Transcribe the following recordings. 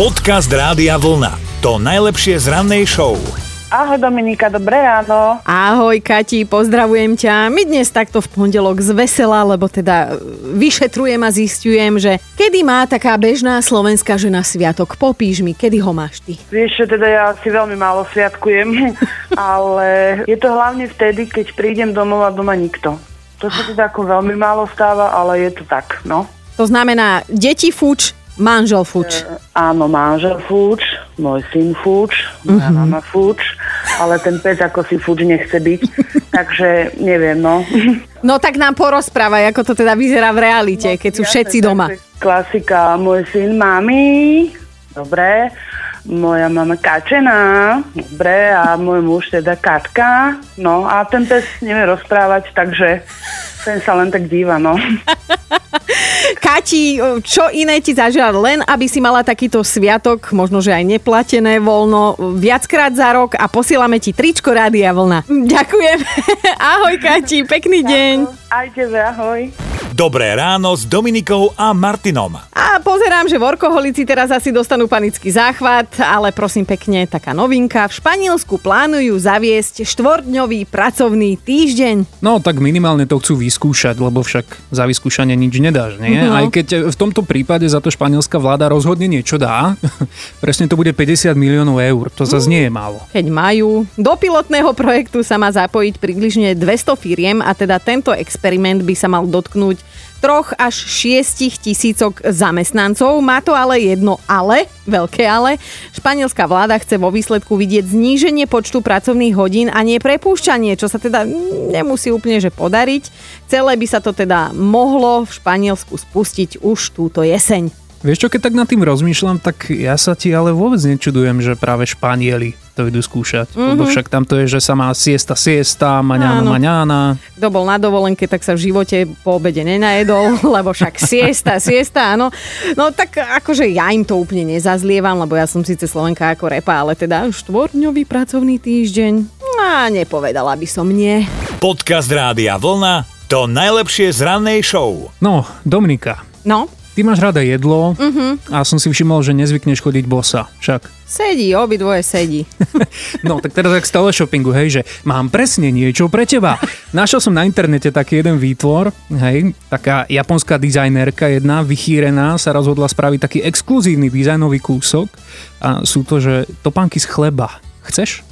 Podcast Rádia Vlna. To najlepšie z rannej show. Ahoj Dominika, dobré ráno. Ahoj Kati, pozdravujem ťa. My dnes takto v pondelok z vesela, lebo teda vyšetrujem a zistujem, že kedy má taká bežná slovenská žena sviatok. Popíš mi, kedy ho máš ty? Vieš, že teda ja si veľmi málo sviatkujem, ale je to hlavne vtedy, keď prídem domov a doma nikto. To sa teda ako veľmi málo stáva, ale je to tak, no. To znamená, deti fuč, Manžel Fuč. E, áno, manžel Fuč, môj syn Fuč, moja mm-hmm. mama Fuč, ale ten pes ako si Fuč nechce byť, takže neviem, no. No tak nám porozprávaj, ako to teda vyzerá v realite, no, keď sú všetci doma. Klasika, môj syn, mami, dobre, moja mama Kačená, dobre, a môj muž teda Katka, no a ten pes nevie rozprávať, takže ten sa len tak díva, no. Kati, čo iné ti zažila len, aby si mala takýto sviatok, možno, že aj neplatené voľno, viackrát za rok a posielame ti tričko Rádia Vlna. Ďakujem. ahoj Kati, pekný deň. Aj tebe, ahoj. Dobré ráno s Dominikou a Martinom. A pozerám, že workoholici teraz asi dostanú panický záchvat, ale prosím pekne, taká novinka. V Španielsku plánujú zaviesť štvordňový pracovný týždeň. No tak minimálne to chcú vyskúšať, lebo však za vyskúšanie nič nedáš, nie? No. Aj keď v tomto prípade za to španielská vláda rozhodne niečo dá, presne to bude 50 miliónov eur, to zase nie je málo. Keď majú. Do pilotného projektu sa má zapojiť približne 200 firiem a teda tento experiment by sa mal dotknúť troch až šiestich tisícok zamestnancov. Má to ale jedno ale, veľké ale. Španielská vláda chce vo výsledku vidieť zníženie počtu pracovných hodín a nie prepúšťanie, čo sa teda nemusí úplne že podariť. Celé by sa to teda mohlo v Španielsku spustiť už túto jeseň. Vieš čo, keď tak nad tým rozmýšľam, tak ja sa ti ale vôbec nečudujem, že práve Španieli to idú skúšať. Mm-hmm. Lebo však tam to je, že sa má siesta, siesta, maňána, Áno. maňána. Kto bol na dovolenke, tak sa v živote po obede nenajedol, lebo však siesta, siesta, áno. No tak akože ja im to úplne nezazlievam, lebo ja som síce Slovenka ako repa, ale teda štvorňový pracovný týždeň, a nepovedala by som nie. Podcast Rádia Vlna to najlepšie z rannej show. No, Dominika. No? Ty máš rada jedlo uh-huh. a som si všimol, že nezvykneš chodiť bosa. Však. Sedí, obidvoje sedí. no, tak teraz ak z shoppingu, hej, že mám presne niečo pre teba. Našiel som na internete taký jeden výtvor, hej, taká japonská dizajnerka jedna, vychýrená, sa rozhodla spraviť taký exkluzívny dizajnový kúsok a sú to, že topánky z chleba. Chceš?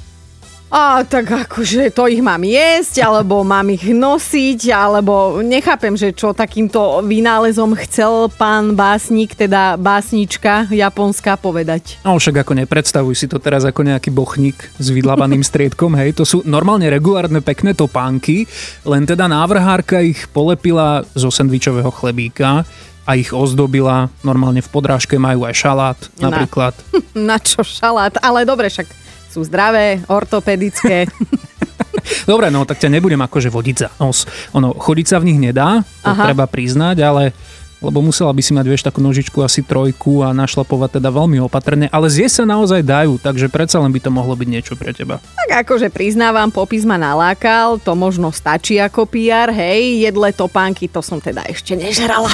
A tak akože to ich mám jesť, alebo mám ich nosiť, alebo nechápem, že čo takýmto vynálezom chcel pán básnik, teda básnička japonská povedať. No však ako nepredstavuj si to teraz ako nejaký bochník s vydlavaným striedkom, hej, to sú normálne regulárne pekné topánky, len teda návrhárka ich polepila zo sendvičového chlebíka a ich ozdobila. Normálne v podrážke majú aj šalát napríklad. Na, na čo šalát? Ale dobre, však sú zdravé, ortopedické. Dobre, no tak ťa nebudem akože vodiť za nos. Ono, chodiť sa v nich nedá, to Aha. treba priznať, ale lebo musela by si mať, vieš, takú nožičku asi trojku a našlapovať teda veľmi opatrne, ale zjesť sa naozaj dajú, takže predsa len by to mohlo byť niečo pre teba. Tak akože priznávam, popis ma nalákal, to možno stačí ako PR, hej, jedle topánky, to som teda ešte nežrala.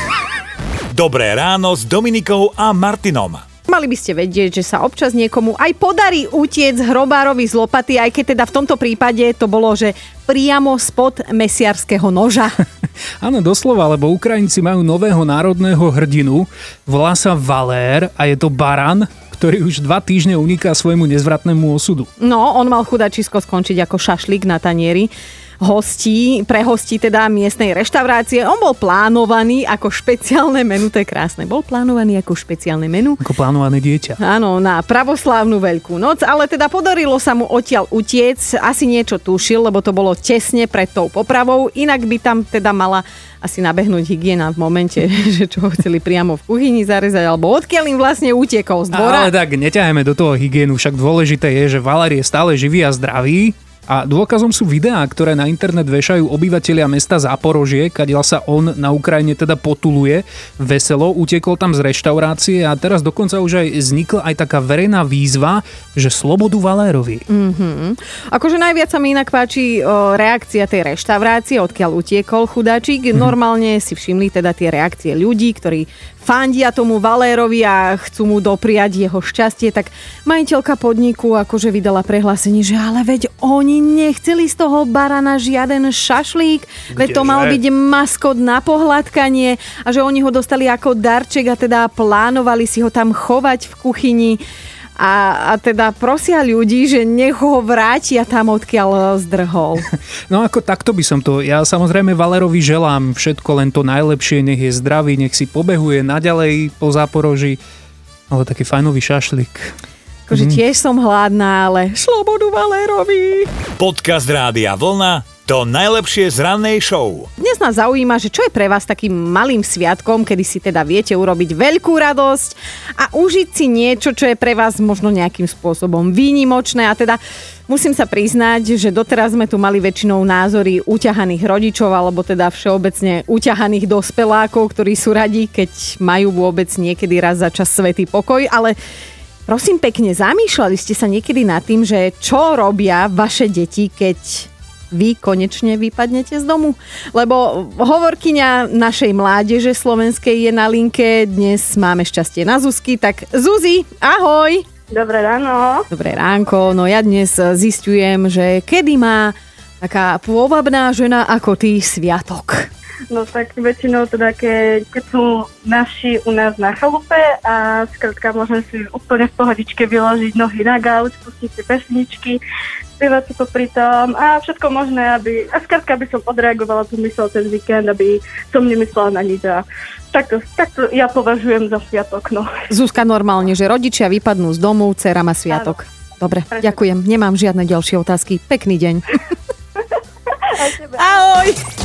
Dobré ráno s Dominikou a Martinom. Mali by ste vedieť, že sa občas niekomu aj podarí utiec hrobárovi z lopaty, aj keď teda v tomto prípade to bolo, že priamo spod mesiarského noža. Áno, doslova, lebo Ukrajinci majú nového národného hrdinu, volá sa Valér a je to baran, ktorý už dva týždne uniká svojmu nezvratnému osudu. No, on mal chudačisko skončiť ako šašlik na tanieri hostí, pre hostí teda miestnej reštaurácie. On bol plánovaný ako špeciálne menu, to je krásne, bol plánovaný ako špeciálne menu. Ako plánované dieťa. Áno, na pravoslávnu Veľkú noc, ale teda podarilo sa mu odtiaľ utiec, asi niečo tušil, lebo to bolo tesne pred tou popravou, inak by tam teda mala asi nabehnúť hygiena v momente, že čo ho chceli priamo v kuchyni zarezať, alebo odkiaľ im vlastne utiekol z dvora. Ale tak neťahajme do toho hygienu, však dôležité je, že Valer je stále živý a zdravý a dôkazom sú videá, ktoré na internet vešajú obyvatelia mesta Záporožie, kadiaľ sa on na Ukrajine teda potuluje veselo, utekol tam z reštaurácie a teraz dokonca už aj vznikla aj taká verejná výzva, že slobodu Valérovi. Mm-hmm. Akože najviac sa mi inak páči o, reakcia tej reštaurácie, odkiaľ utiekol chudáčik. Mm-hmm. Normálne si všimli teda tie reakcie ľudí, ktorí fandia tomu Valérovi a chcú mu dopriať jeho šťastie, tak majiteľka podniku akože vydala prehlásenie, že ale veď oni nechceli z toho barana žiaden šašlík, veď to Kdeže? mal byť maskot na pohľadkanie a že oni ho dostali ako darček a teda plánovali si ho tam chovať v kuchyni. A, a teda prosia ľudí, že nech ho vrátia tam, odkiaľ zdrhol. No ako takto by som to, ja samozrejme Valerovi želám všetko len to najlepšie, nech je zdravý, nech si pobehuje naďalej po záporoži, ale taký fajnový šašlik. Akože tiež som hladná, ale šlobodu Valérovi. Podcast Rádia Vlna to najlepšie z rannej show. Nás zaujíma, že čo je pre vás takým malým sviatkom, kedy si teda viete urobiť veľkú radosť a užiť si niečo, čo je pre vás možno nejakým spôsobom výnimočné. A teda musím sa priznať, že doteraz sme tu mali väčšinou názory uťahaných rodičov alebo teda všeobecne uťahaných dospelákov, ktorí sú radi, keď majú vôbec niekedy raz za čas svetý pokoj, ale Prosím pekne, zamýšľali ste sa niekedy nad tým, že čo robia vaše deti, keď vy konečne vypadnete z domu? Lebo hovorkyňa našej mládeže slovenskej je na linke, dnes máme šťastie na Zuzky, tak Zuzi, ahoj! Dobré ráno. Dobré ránko, no ja dnes zistujem, že kedy má taká pôvabná žena ako ty sviatok. No tak väčšinou teda, keď, keď sú naši u nás na chalupe a skrátka môžem si úplne v pohodičke vyložiť nohy na gauč, pustiť si pesničky, spievať si to pritom a všetko možné, aby, a skrátka by som odreagovala tú mysel ten víkend, aby som nemyslela na nič a takto, takto ja považujem za sviatok, no. Zuzka normálne, že rodičia vypadnú z domu, dcera má sviatok. Dobre, Presne. ďakujem, nemám žiadne ďalšie otázky. Pekný deň. Ahoj!